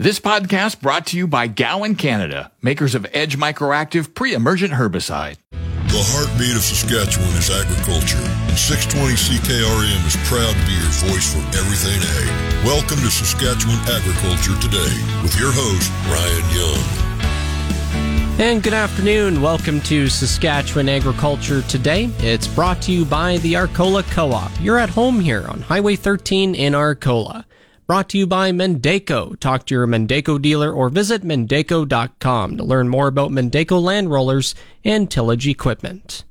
This podcast brought to you by Gowan Canada, makers of Edge Microactive pre-emergent herbicide. The heartbeat of Saskatchewan is agriculture, and 620 CKRM is proud to be your voice for everything ag. Welcome to Saskatchewan Agriculture Today with your host, Ryan Young. And good afternoon. Welcome to Saskatchewan Agriculture Today. It's brought to you by the Arcola Co op. You're at home here on Highway 13 in Arcola. Brought to you by Mandako. Talk to your Mandako dealer or visit Mandako.com to learn more about Mandako land rollers and tillage equipment.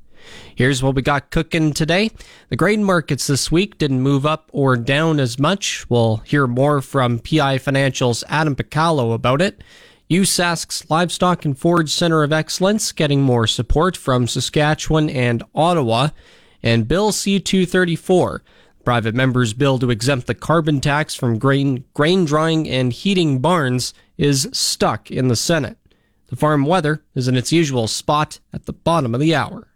Here's what we got cooking today. The grain markets this week didn't move up or down as much. We'll hear more from PI Financial's Adam Piccolo about it. USask's Livestock and Forage Center of Excellence getting more support from Saskatchewan and Ottawa. And Bill C-234 private members' bill to exempt the carbon tax from grain, grain drying and heating barns is stuck in the Senate. The farm weather is in its usual spot at the bottom of the hour.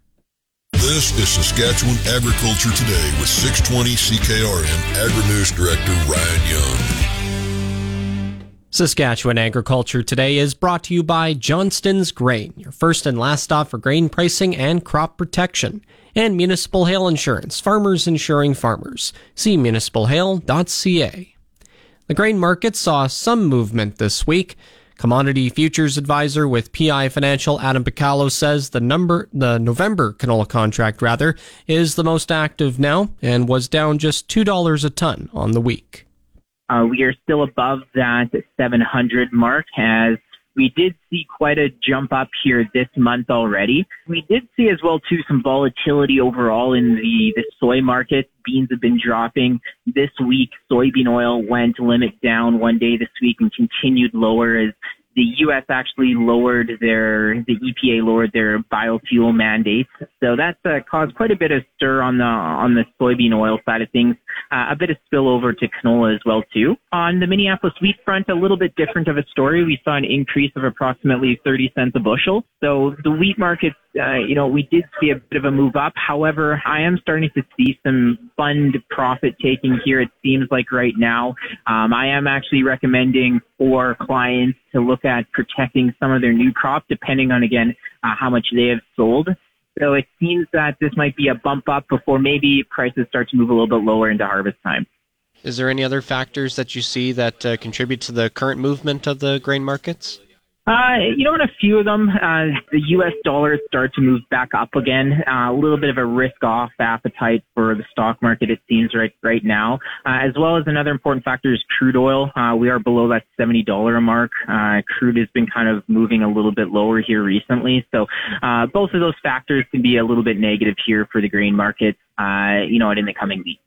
This is Saskatchewan Agriculture Today with 620 CKRM Agri-News Director Ryan Young. Saskatchewan Agriculture Today is brought to you by Johnston's Grain, your first and last stop for grain pricing and crop protection, and Municipal Hail Insurance, farmers insuring farmers. See municipalhail.ca. The grain market saw some movement this week. Commodity futures advisor with PI Financial Adam Piccolo says the number the November canola contract rather is the most active now and was down just $2 a ton on the week. Uh, we are still above that 700 mark as we did see quite a jump up here this month already. We did see as well too some volatility overall in the, the soy market. Beans have been dropping this week. Soybean oil went limit down one day this week and continued lower as the U.S. actually lowered their, the EPA lowered their biofuel mandates. So that's uh, caused quite a bit of stir on the, on the soybean oil side of things. Uh, a bit of spillover to canola as well too. On the Minneapolis wheat front, a little bit different of a story. We saw an increase of approximately 30 cents a bushel. So the wheat market, uh, you know, we did see a bit of a move up. However, I am starting to see some fund profit taking here. It seems like right now, um, I am actually recommending for clients to look at protecting some of their new crop, depending on again uh, how much they have sold. So it seems that this might be a bump up before maybe prices start to move a little bit lower into harvest time. Is there any other factors that you see that uh, contribute to the current movement of the grain markets? Uh, you know, in a few of them, uh, the U.S. dollar start to move back up again. Uh, a little bit of a risk-off appetite for the stock market, it seems right right now. Uh, as well as another important factor is crude oil. Uh, we are below that seventy dollar mark. Uh, crude has been kind of moving a little bit lower here recently, so uh, both of those factors can be a little bit negative here for the grain market. Uh, you know, in the coming weeks.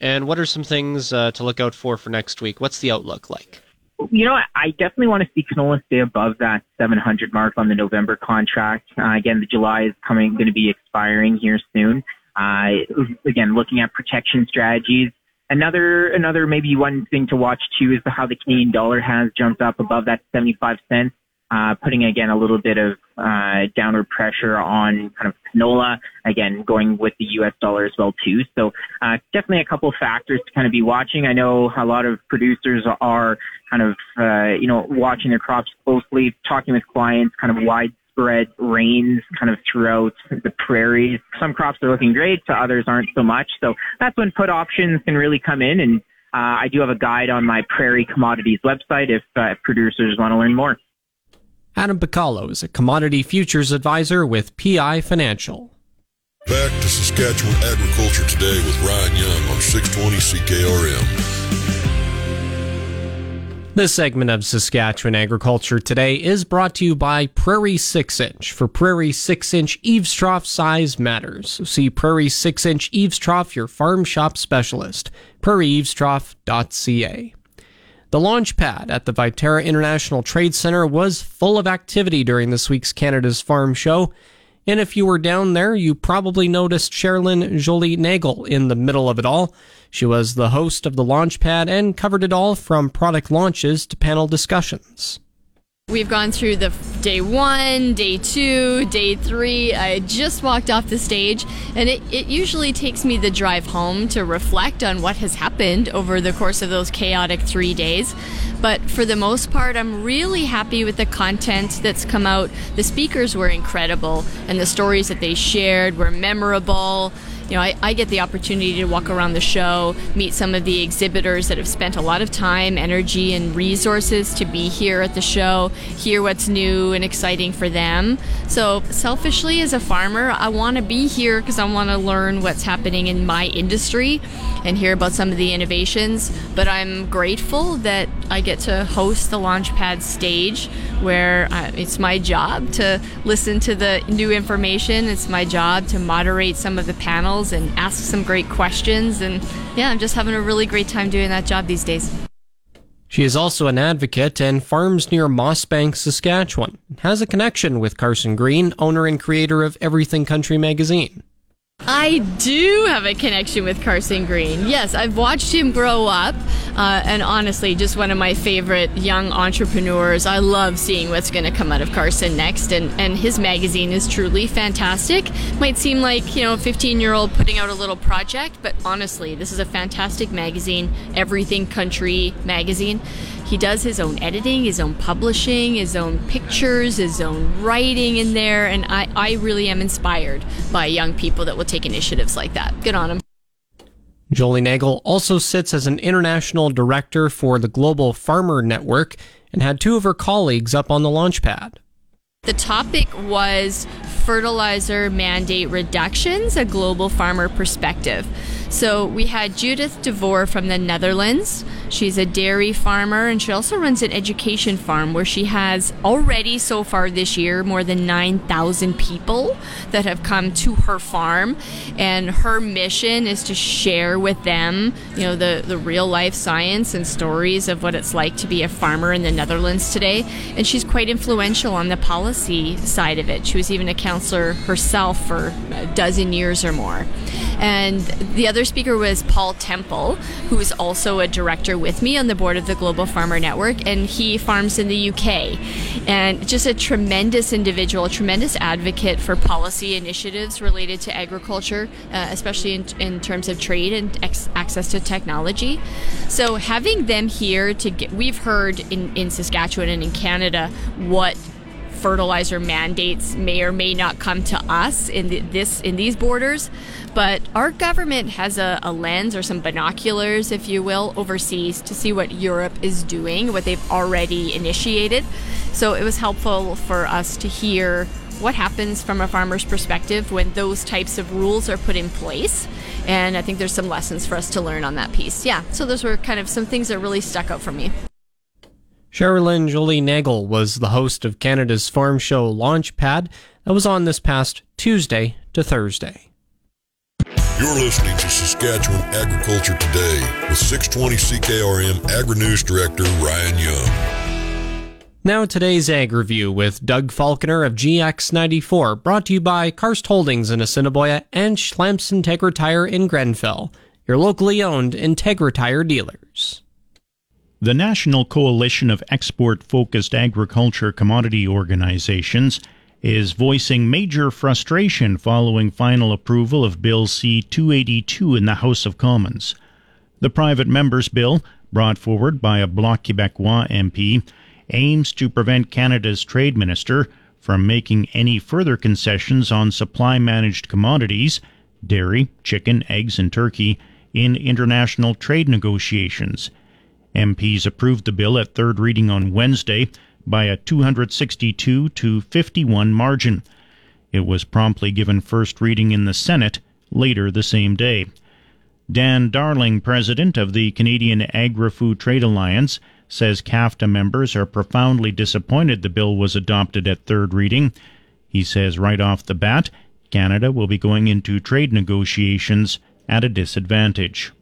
And what are some things uh, to look out for for next week? What's the outlook like? You know, I definitely want to see canola stay above that 700 mark on the November contract. Uh, again, the July is coming, going to be expiring here soon. Uh, again, looking at protection strategies. Another, another maybe one thing to watch too is how the Canadian dollar has jumped up above that 75 cents uh, putting again a little bit of uh, downward pressure on kind of canola, again going with the U.S. dollar as well too. So uh, definitely a couple of factors to kind of be watching. I know a lot of producers are kind of uh, you know watching their crops closely, talking with clients, kind of widespread rains kind of throughout the prairies. Some crops are looking great, to others aren't so much. So that's when put options can really come in and. Uh, I do have a guide on my Prairie Commodities website if uh, producers want to learn more. Adam Piccolo is a commodity futures advisor with PI Financial. Back to Saskatchewan Agriculture Today with Ryan Young on 620 CKRM. This segment of Saskatchewan Agriculture Today is brought to you by Prairie 6 Inch. For Prairie 6 Inch eaves trough size matters. See Prairie 6 Inch eaves trough, your farm shop specialist. PrairieEavesTrough.ca. The launch pad at the Viterra International Trade Center was full of activity during this week's Canada's Farm Show. And if you were down there, you probably noticed Sherilyn Jolie Nagel in the middle of it all. She was the host of the launch pad and covered it all from product launches to panel discussions. We've gone through the day one, day two, day three. I just walked off the stage, and it, it usually takes me the drive home to reflect on what has happened over the course of those chaotic three days. But for the most part, I'm really happy with the content that's come out. The speakers were incredible, and the stories that they shared were memorable you know, I, I, get the opportunity to walk around the show, meet some of the exhibitors that have spent a lot of time, energy, and resources to be here at the show, hear what's new and exciting for them. So, selfishly, as a farmer, I want to be here because I want to learn what's happening in my industry and hear about some of the innovations. But I'm grateful that I get to host the Launchpad stage where uh, it's my job to listen to the new information. It's my job to moderate some of the panels and ask some great questions. And yeah, I'm just having a really great time doing that job these days. She is also an advocate and farms near Mossbank, Saskatchewan. Has a connection with Carson Green, owner and creator of Everything Country magazine. I do have a connection with Carson Green. Yes, I've watched him grow up, uh, and honestly, just one of my favorite young entrepreneurs. I love seeing what's going to come out of Carson next, and, and his magazine is truly fantastic. Might seem like, you know, a 15 year old putting out a little project, but honestly, this is a fantastic magazine, Everything Country magazine. He does his own editing, his own publishing, his own pictures, his own writing in there, and I, I really am inspired by young people that will take initiatives like that. Good on him. Jolie Nagel also sits as an international director for the Global Farmer Network and had two of her colleagues up on the launch pad. The topic was fertilizer mandate reductions, a global farmer perspective. So we had Judith DeVore from the Netherlands. She's a dairy farmer and she also runs an education farm where she has already so far this year more than 9,000 people that have come to her farm. And her mission is to share with them, you know, the, the real life science and stories of what it's like to be a farmer in the Netherlands today. And she's quite influential on the policy side of it. She was even a counselor herself for a dozen years or more. And the other speaker was Paul Temple, who is also a director with me on the board of the Global Farmer Network, and he farms in the UK. And just a tremendous individual, a tremendous advocate for policy initiatives related to agriculture, uh, especially in, in, terms of trade and ex- access to technology. So having them here to get, we've heard in, in Saskatchewan and in Canada what fertilizer mandates may or may not come to us in the, this in these borders, but our government has a, a, lens or some binoculars, if you will, overseas to see what Europe is doing, what they've already initiated. So it was helpful for us to hear what happens from a farmer's perspective when those types of rules are put in place. And I think there's some lessons for us to learn on that piece. Yeah, so those were kind of some things that really stuck out for me. Sherilyn Jolie Nagel was the host of Canada's Farm Show Launchpad that was on this past Tuesday to Thursday. You're listening to Saskatchewan Agriculture Today with 620 CKRM Agri News Director Ryan Young. Now today's Ag Review with Doug Falconer of GX94, brought to you by Karst Holdings in Assiniboia and Schlamps Integra Tire in Grenfell, your locally owned Integra Tire dealers. The National Coalition of Export Focused Agriculture Commodity Organizations is voicing major frustration following final approval of Bill C 282 in the House of Commons. The private member's bill, brought forward by a Bloc Québécois MP, aims to prevent Canada's trade minister from making any further concessions on supply managed commodities, dairy, chicken, eggs, and turkey, in international trade negotiations MPs approved the bill at third reading on Wednesday by a 262 to 51 margin. It was promptly given first reading in the Senate later the same day. Dan Darling, president of the Canadian Agri Food Trade Alliance, says CAFTA members are profoundly disappointed the bill was adopted at third reading. He says right off the bat, Canada will be going into trade negotiations at a disadvantage.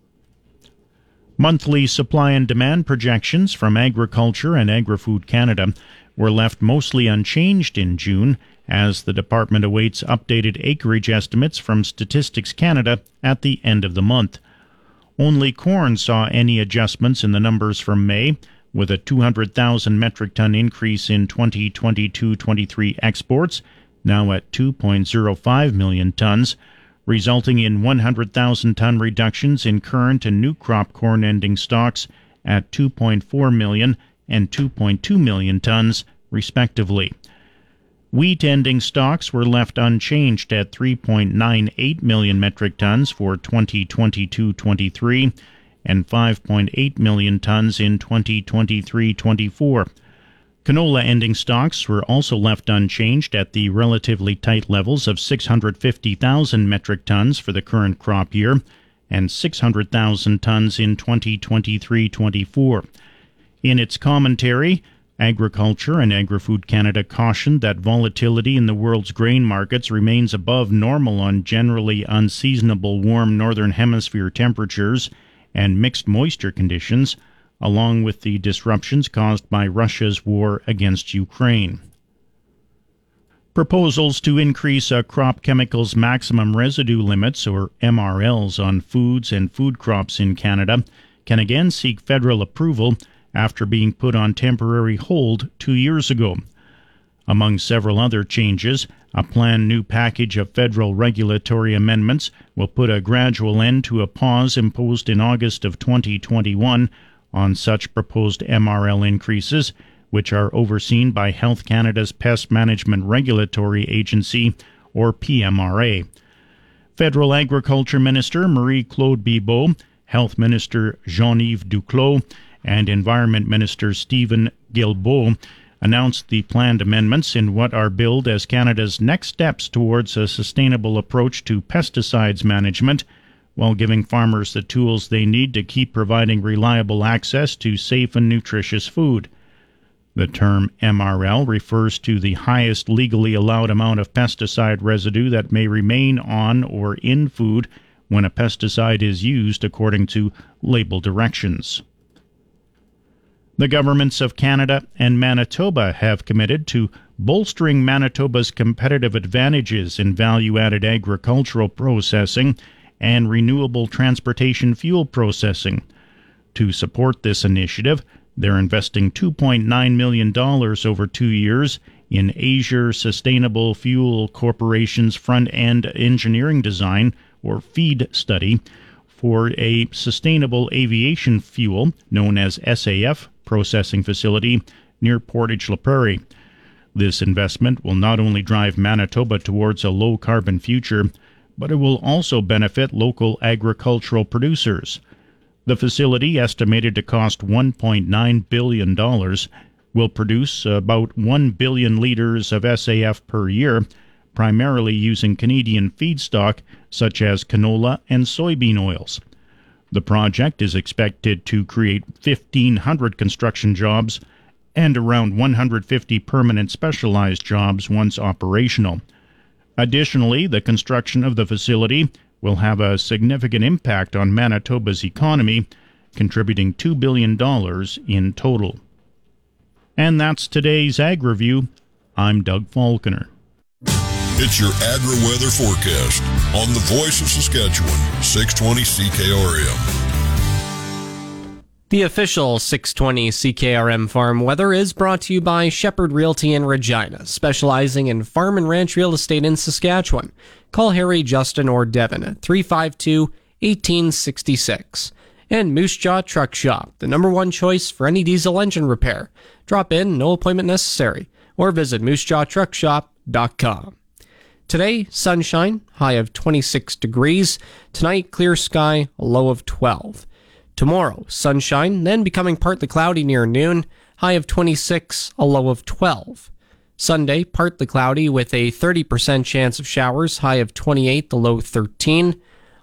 Monthly supply and demand projections from Agriculture and Agri-Food Canada were left mostly unchanged in June as the department awaits updated acreage estimates from Statistics Canada at the end of the month. Only corn saw any adjustments in the numbers from May, with a 200,000 metric ton increase in 2022 23 exports, now at 2.05 million tons, resulting in 100,000 ton reductions in current and new crop corn ending stocks at 2.4 million and 2.2 million tons, respectively. Wheat ending stocks were left unchanged at 3.98 million metric tons for 2022 23 and 5.8 million tons in 2023 24. Canola ending stocks were also left unchanged at the relatively tight levels of 650,000 metric tons for the current crop year and 600,000 tons in 2023 24. In its commentary, Agriculture and Agri-Food Canada cautioned that volatility in the world's grain markets remains above normal on generally unseasonable warm northern hemisphere temperatures and mixed moisture conditions along with the disruptions caused by Russia's war against Ukraine. Proposals to increase a crop chemicals maximum residue limits, or MRLs, on foods and food crops in Canada can again seek federal approval after being put on temporary hold two years ago. Among several other changes, a planned new package of federal regulatory amendments will put a gradual end to a pause imposed in August of 2021 on such proposed MRL increases, which are overseen by Health Canada's Pest Management Regulatory Agency, or PMRA. Federal Agriculture Minister Marie Claude Bibeau, Health Minister Jean Yves Duclos, and Environment Minister Steven Guilbeault announced the planned amendments in what are billed as Canada's next steps towards a sustainable approach to pesticides management while giving farmers the tools they need to keep providing reliable access to safe and nutritious food. The term MRL refers to the highest legally allowed amount of pesticide residue that may remain on or in food when a pesticide is used according to label directions. The governments of Canada and Manitoba have committed to bolstering Manitoba's competitive advantages in value added agricultural processing and renewable transportation fuel processing. To support this initiative, they're investing $2.9 million over two years in Azure Sustainable Fuel Corporation's front end engineering design, or FEED study, for a sustainable aviation fuel known as SAF processing facility near Portage la Prairie. This investment will not only drive Manitoba towards a low carbon future, but it will also benefit local agricultural producers. The facility, estimated to cost $1.9 billion, will produce about 1 billion litres of SAF per year, primarily using Canadian feedstock such as canola and soybean oils. The project is expected to create 1,500 construction jobs and around 150 permanent specialized jobs once operational. Additionally, the construction of the facility will have a significant impact on Manitoba's economy, contributing $2 billion in total. And that's today's Ag Review. I'm Doug Falconer. It's your agri weather forecast on the voice of Saskatchewan, 620 CKRM. The official 620 CKRM farm weather is brought to you by Shepherd Realty in Regina, specializing in farm and ranch real estate in Saskatchewan. Call Harry, Justin, or Devin at 352 1866. And Moose Jaw Truck Shop, the number one choice for any diesel engine repair. Drop in, no appointment necessary, or visit moosejawtruckshop.com. Today, sunshine, high of 26 degrees. Tonight, clear sky, low of 12. Tomorrow, sunshine, then becoming partly cloudy near noon, high of 26, a low of 12. Sunday, partly cloudy with a 30% chance of showers, high of 28, the low 13.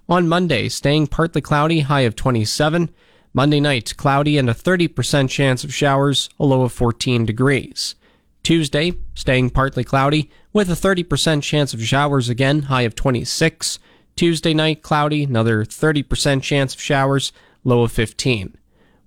On Monday, staying partly cloudy, high of 27. Monday night, cloudy and a 30% chance of showers, a low of 14 degrees. Tuesday, staying partly cloudy with a 30% chance of showers again, high of 26. Tuesday night, cloudy, another 30% chance of showers, low of 15.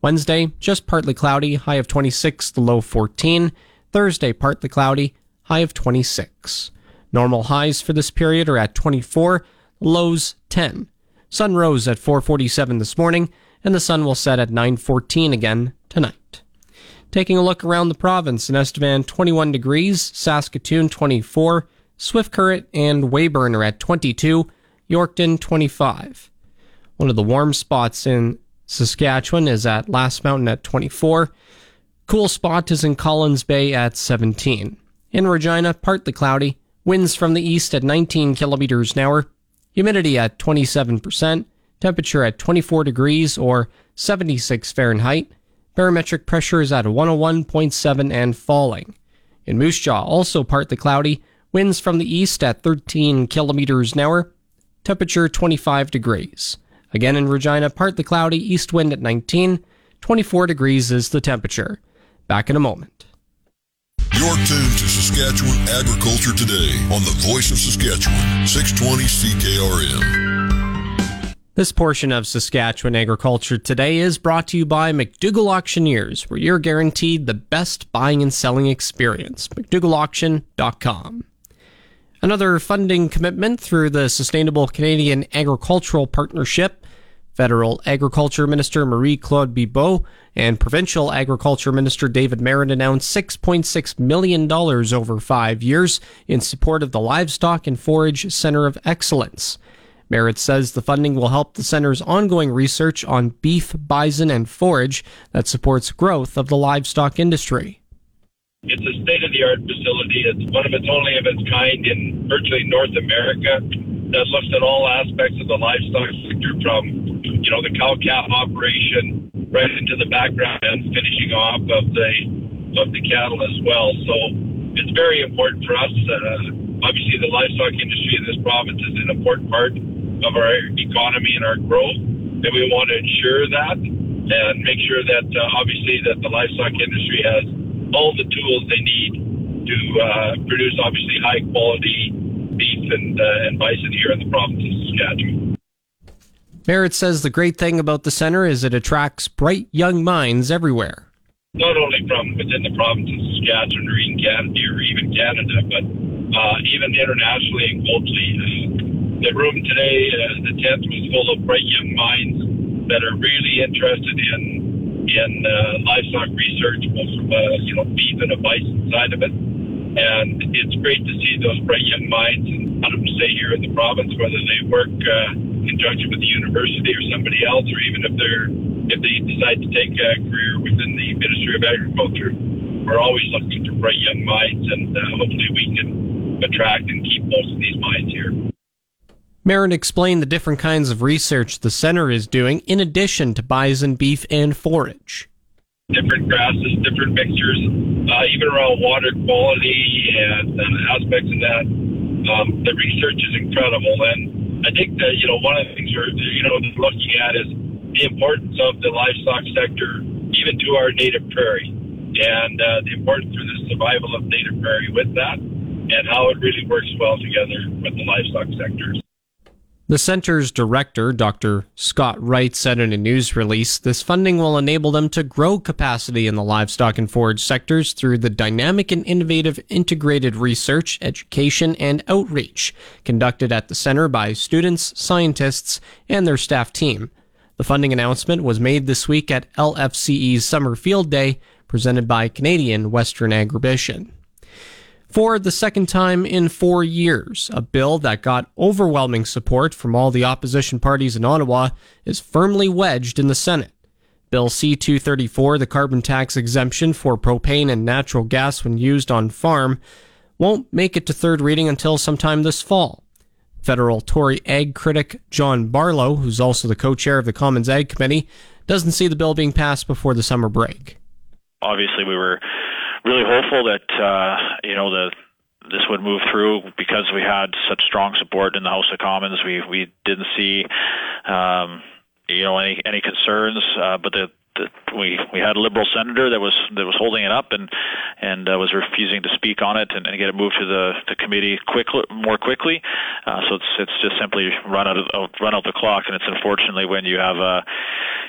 Wednesday, just partly cloudy, high of 26, the low 14. Thursday, partly cloudy, high of 26. Normal highs for this period are at 24, lows 10. Sun rose at 4:47 this morning, and the sun will set at 9:14 again tonight. Taking a look around the province, in Estevan 21 degrees, Saskatoon 24, Swift Current and Weyburn are at 22, Yorkton 25. One of the warm spots in Saskatchewan is at Last Mountain at 24. Cool spot is in Collins Bay at 17. In Regina, partly cloudy, winds from the east at 19 kilometers an hour, humidity at 27%, temperature at 24 degrees or 76 Fahrenheit. Barometric pressure is at 101.7 and falling. In Moose Jaw, also partly cloudy, winds from the east at 13 kilometers an hour, temperature 25 degrees. Again in Regina, partly cloudy, east wind at 19, 24 degrees is the temperature. Back in a moment. You're tuned to Saskatchewan Agriculture Today on the Voice of Saskatchewan, 620 CKRM. This portion of Saskatchewan Agriculture Today is brought to you by McDougall Auctioneers, where you're guaranteed the best buying and selling experience. McDougallAuction.com. Another funding commitment through the Sustainable Canadian Agricultural Partnership Federal Agriculture Minister Marie Claude Bibeau and Provincial Agriculture Minister David Marit announced $6.6 million over five years in support of the Livestock and Forage Center of Excellence. Marit says the funding will help the center's ongoing research on beef, bison, and forage that supports growth of the livestock industry. It's a state of the art facility. It's one of its only of its kind in virtually North America that looks at all aspects of the livestock sector from you know, the cow calf operation right into the background and finishing off of the of the cattle as well. So it's very important for us. Uh, obviously, the livestock industry in this province is an important part of our economy and our growth, and we want to ensure that and make sure that uh, obviously that the livestock industry has all the tools they need to uh, produce obviously high quality beef and uh, and bison here in the province of Saskatchewan. Marit says the great thing about the center is it attracts bright young minds everywhere. Not only from within the province of Saskatchewan or even Canada, or even Canada but uh, even internationally and globally. The room today, uh, the tent was full of bright young minds that are really interested in in uh, livestock research, both uh, you know beef and a bison side of it. And it's great to see those bright young minds and let them stay here in the province, whether they work uh, in conjunction with the university or somebody else, or even if they're if they decide to take a career within the Ministry of Agriculture. We're always looking for bright young minds, and uh, hopefully we can attract and keep most of these minds here. Marit explained the different kinds of research the center is doing in addition to bison, beef, and forage different grasses, different mixtures, uh, even around water quality and uh, aspects of that. Um, the research is incredible, and I think that you know one of the things we're you know looking at is the importance of the livestock sector, even to our native prairie, and uh, the importance for the survival of native prairie with that, and how it really works well together with the livestock sectors. The center's director, Dr. Scott Wright, said in a news release this funding will enable them to grow capacity in the livestock and forage sectors through the dynamic and innovative integrated research, education, and outreach conducted at the center by students, scientists, and their staff team. The funding announcement was made this week at LFCE's Summer Field Day, presented by Canadian Western Agribition for the second time in four years. A bill that got overwhelming support from all the opposition parties in Ottawa is firmly wedged in the Senate. Bill C 234, the carbon tax exemption for propane and natural gas when used on farm, won't make it to third reading until sometime this fall. Federal Tory ag critic John Barlow, who's also the co chair of the Commons Ag Committee, doesn't see the bill being passed before the summer break. Obviously, we were really hopeful that uh, you know the this would move through because we had such strong support in the House of Commons. We we didn't see um, you know any any concerns, uh, but the that we we had a liberal senator that was that was holding it up and and uh, was refusing to speak on it and, and get it moved to the, the committee quickly more quickly. Uh, so it's it's just simply run out of run out the clock, and it's unfortunately when you have a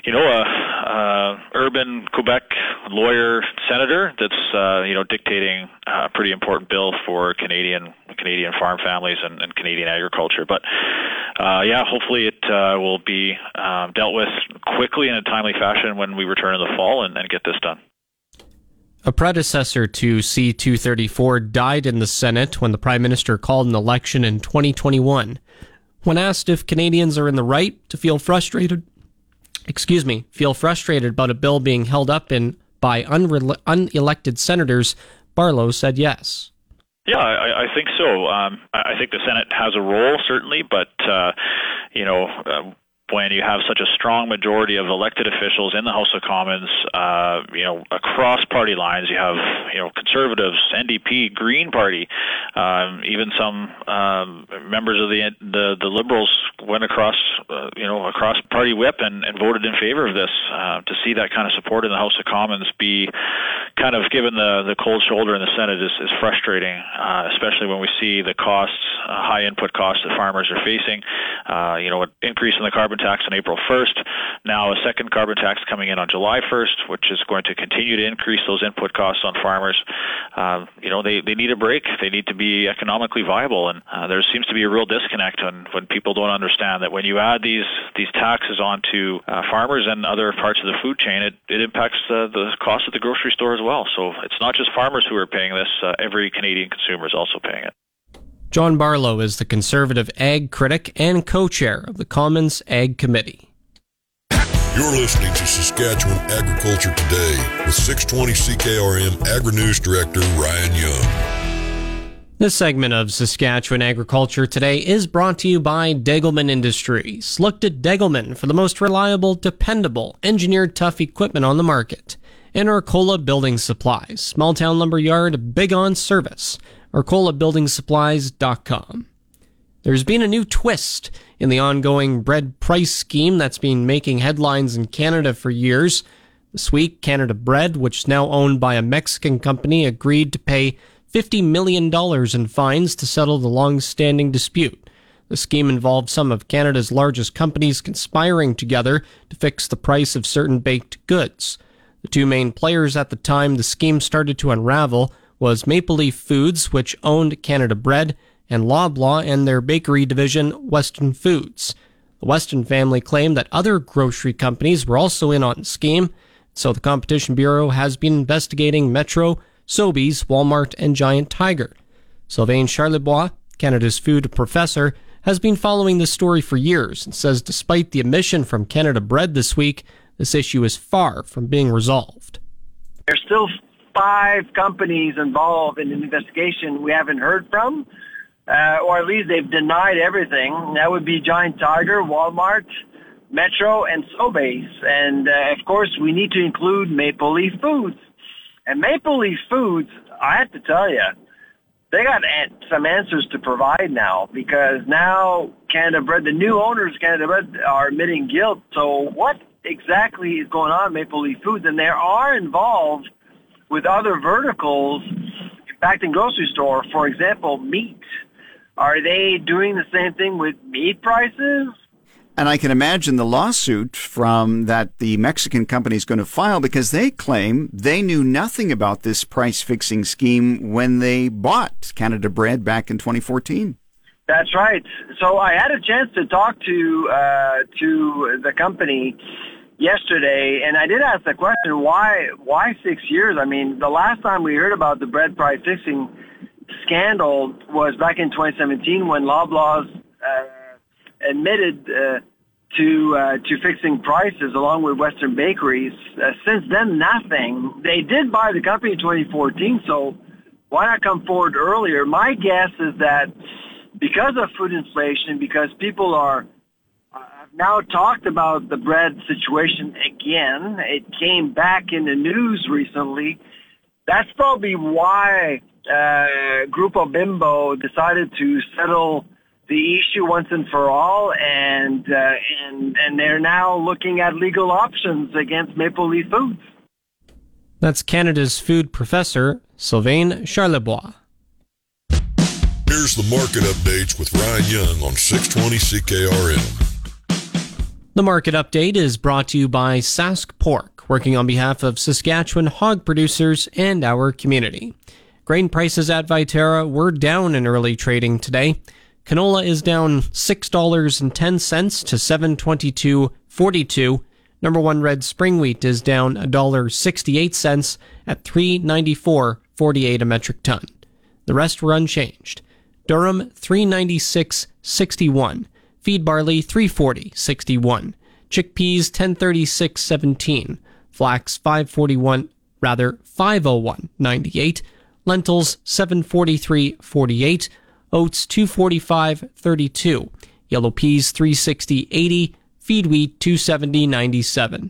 you know a, a urban Quebec lawyer senator that's uh, you know dictating a pretty important bill for Canadian Canadian farm families and, and Canadian agriculture. But uh, yeah, hopefully it uh, will be um, dealt with quickly in a timely fashion when we return in the fall and, and get this done. A predecessor to C 234 died in the Senate when the Prime Minister called an election in 2021. When asked if Canadians are in the right to feel frustrated, excuse me, feel frustrated about a bill being held up in by unre- unelected senators, Barlow said yes. Yeah, I, I think so. Um, I think the Senate has a role certainly, but uh, you know, uh, when you have such a strong majority of elected officials in the House of Commons, uh, you know, across party lines, you have, you know, conservatives, NDP, Green Party, um, even some um, members of the, the the Liberals went across, uh, you know, across party whip and, and voted in favor of this. Uh, to see that kind of support in the House of Commons be kind of given the the cold shoulder in the Senate is, is frustrating, uh, especially when we see the costs, uh, high input costs that farmers are facing. Uh, you know, an increase in the carbon tax on April 1st. Now a second carbon tax coming in on July 1st, which is going to continue to increase those input costs on farmers. Uh, you know, they, they need a break. They need to be economically viable. And uh, there seems to be a real disconnect when, when people don't understand that when you add these, these taxes onto uh, farmers and other parts of the food chain, it, it impacts uh, the cost at the grocery store as well. So it's not just farmers who are paying this. Uh, every Canadian consumer is also paying it. John Barlow is the conservative ag critic and co chair of the Commons Ag Committee. You're listening to Saskatchewan Agriculture Today with 620 CKRM Agri News Director Ryan Young. This segment of Saskatchewan Agriculture Today is brought to you by Degelman Industries. Looked at Degelman for the most reliable, dependable, engineered tough equipment on the market. And Arcola Building Supplies, small town lumber yard, big on service arcolabuildingsupplies.com. There's been a new twist in the ongoing bread price scheme that's been making headlines in Canada for years. This week, Canada Bread, which is now owned by a Mexican company, agreed to pay $50 million in fines to settle the long standing dispute. The scheme involved some of Canada's largest companies conspiring together to fix the price of certain baked goods. The two main players at the time the scheme started to unravel was Maple Leaf Foods, which owned Canada Bread, and Loblaw and their bakery division, Weston Foods. The Weston family claimed that other grocery companies were also in on the scheme, so the Competition Bureau has been investigating Metro, Sobeys, Walmart, and Giant Tiger. Sylvain Charlebois, Canada's food professor, has been following this story for years and says despite the admission from Canada Bread this week, this issue is far from being resolved. There's still five companies involved in an investigation we haven't heard from, uh, or at least they've denied everything. That would be Giant Tiger, Walmart, Metro, and Sobeys. And uh, of course, we need to include Maple Leaf Foods. And Maple Leaf Foods, I have to tell you, they got some answers to provide now because now Canada Bread, the new owners of Canada Bread are admitting guilt. So what exactly is going on Maple Leaf Foods? And they are involved with other verticals impacting grocery store, for example, meat. Are they doing the same thing with meat prices? And I can imagine the lawsuit from that the Mexican company is going to file because they claim they knew nothing about this price fixing scheme when they bought Canada Bread back in 2014. That's right. So I had a chance to talk to uh, to the company yesterday, and I did ask the question, why why six years? I mean, the last time we heard about the bread price fixing scandal was back in 2017 when Loblaws uh, admitted uh, to uh, to fixing prices along with Weston bakeries. Uh, since then, nothing. They did buy the company in 2014, so why not come forward earlier? My guess is that because of food inflation, because people are now talked about the bread situation again. It came back in the news recently. That's probably why uh, Grupo Bimbo decided to settle the issue once and for all, and uh, and and they're now looking at legal options against Maple Leaf Foods. That's Canada's food professor, Sylvain Charlebois. Here's the market updates with Ryan Young on 620 CKRM. The market update is brought to you by Sask Pork, working on behalf of Saskatchewan hog producers and our community. Grain prices at Viterra were down in early trading today. Canola is down $6.10 to 722.42. Number 1 red spring wheat is down $1.68 at 394.48 a metric ton. The rest were unchanged. Durum 396.61, feed barley 340.61, chickpeas 1036.17, flax 541 rather 501.98, lentils 743.48, oats 245.32, yellow peas 360.80, feed wheat 270.97.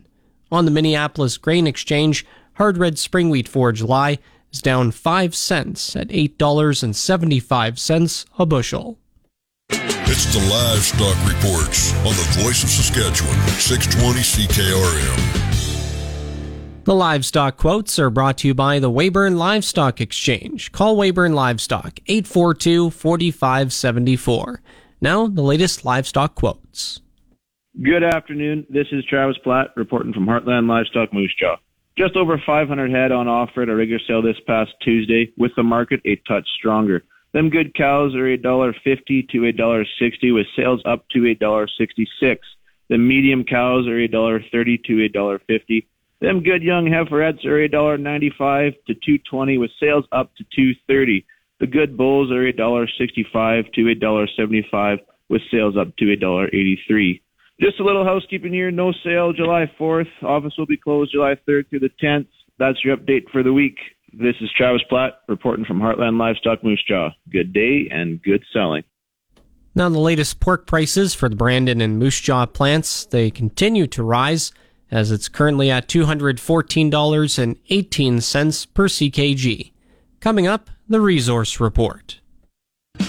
On the Minneapolis Grain Exchange, hard red spring wheat for July is down 5 cents at $8.75 a bushel. It's the livestock reports on the voice of Saskatchewan, 620 CKRM. The livestock quotes are brought to you by the Weyburn Livestock Exchange. Call Weyburn Livestock 842 4574. Now, the latest livestock quotes. Good afternoon. This is Travis Platt reporting from Heartland Livestock Moose Jaw. Just over 500 head on offer at a regular sale this past Tuesday, with the market a touch stronger. Them good cows are a dollar fifty to a dollar sixty, with sales up to a dollar sixty-six. The medium cows are a dollar thirty to a dollar fifty. Them good young heiferettes are $1.95 to $2.20, with sales up to $2.30. The good bulls are a dollar sixty-five to a dollar seventy-five, with sales up to a dollar eighty-three. Just a little housekeeping here. No sale July 4th. Office will be closed July 3rd through the 10th. That's your update for the week. This is Travis Platt reporting from Heartland Livestock Moose Jaw. Good day and good selling. Now, the latest pork prices for the Brandon and Moose Jaw plants, they continue to rise as it's currently at $214.18 per CKG. Coming up, the resource report.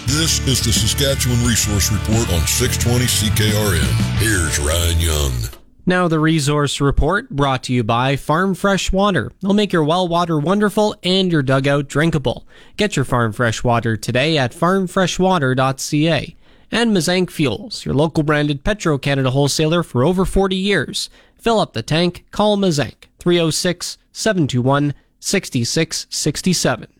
This is the Saskatchewan Resource Report on 620 CKRM. Here's Ryan Young. Now, the resource report brought to you by Farm Fresh Water. They'll make your well water wonderful and your dugout drinkable. Get your Farm Fresh Water today at farmfreshwater.ca. And Mazank Fuels, your local branded Petro Canada wholesaler for over 40 years. Fill up the tank, call Mazank 306 721 6667.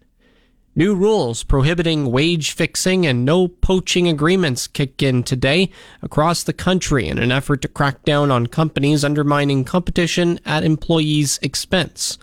New rules prohibiting wage fixing and no poaching agreements kick in today across the country in an effort to crack down on companies undermining competition at employees' expense.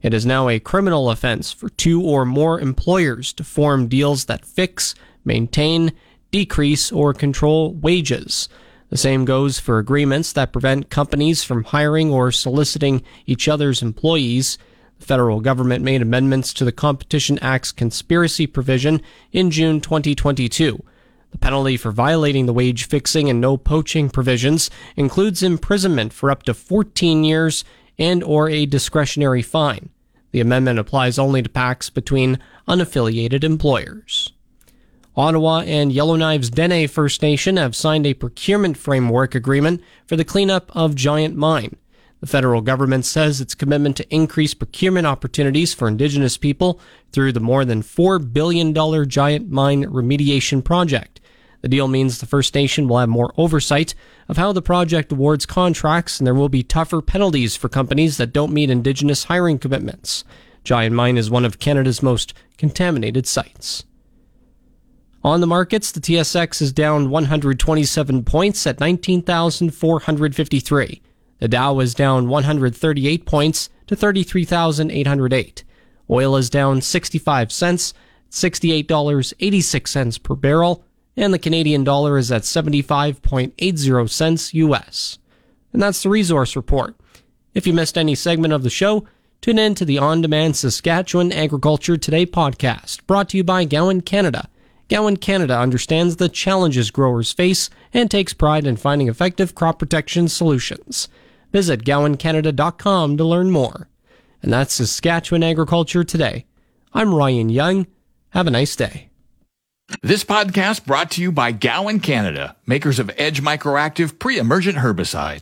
It is now a criminal offense for two or more employers to form deals that fix, maintain, decrease, or control wages. The same goes for agreements that prevent companies from hiring or soliciting each other's employees. The federal government made amendments to the Competition Act's conspiracy provision in June 2022. The penalty for violating the wage fixing and no poaching provisions includes imprisonment for up to 14 years and or a discretionary fine. The amendment applies only to pacts between unaffiliated employers. Ottawa and Yellowknives Dene First Nation have signed a procurement framework agreement for the cleanup of Giant Mine. The federal government says its commitment to increase procurement opportunities for Indigenous people through the more than $4 billion Giant Mine remediation project. The deal means the First Nation will have more oversight of how the project awards contracts, and there will be tougher penalties for companies that don't meet Indigenous hiring commitments. Giant Mine is one of Canada's most contaminated sites. On the markets, the TSX is down 127 points at 19,453. The Dow is down 138 points to 33,808. Oil is down 65 cents, $68.86 per barrel, and the Canadian dollar is at 75.80 cents US. And that's the resource report. If you missed any segment of the show, tune in to the on demand Saskatchewan Agriculture Today podcast, brought to you by Gowan Canada. Gowan Canada understands the challenges growers face and takes pride in finding effective crop protection solutions. Visit GowanCanada.com to learn more. And that's Saskatchewan Agriculture Today. I'm Ryan Young. Have a nice day. This podcast brought to you by Gowan Canada, makers of Edge Microactive pre-emergent herbicide.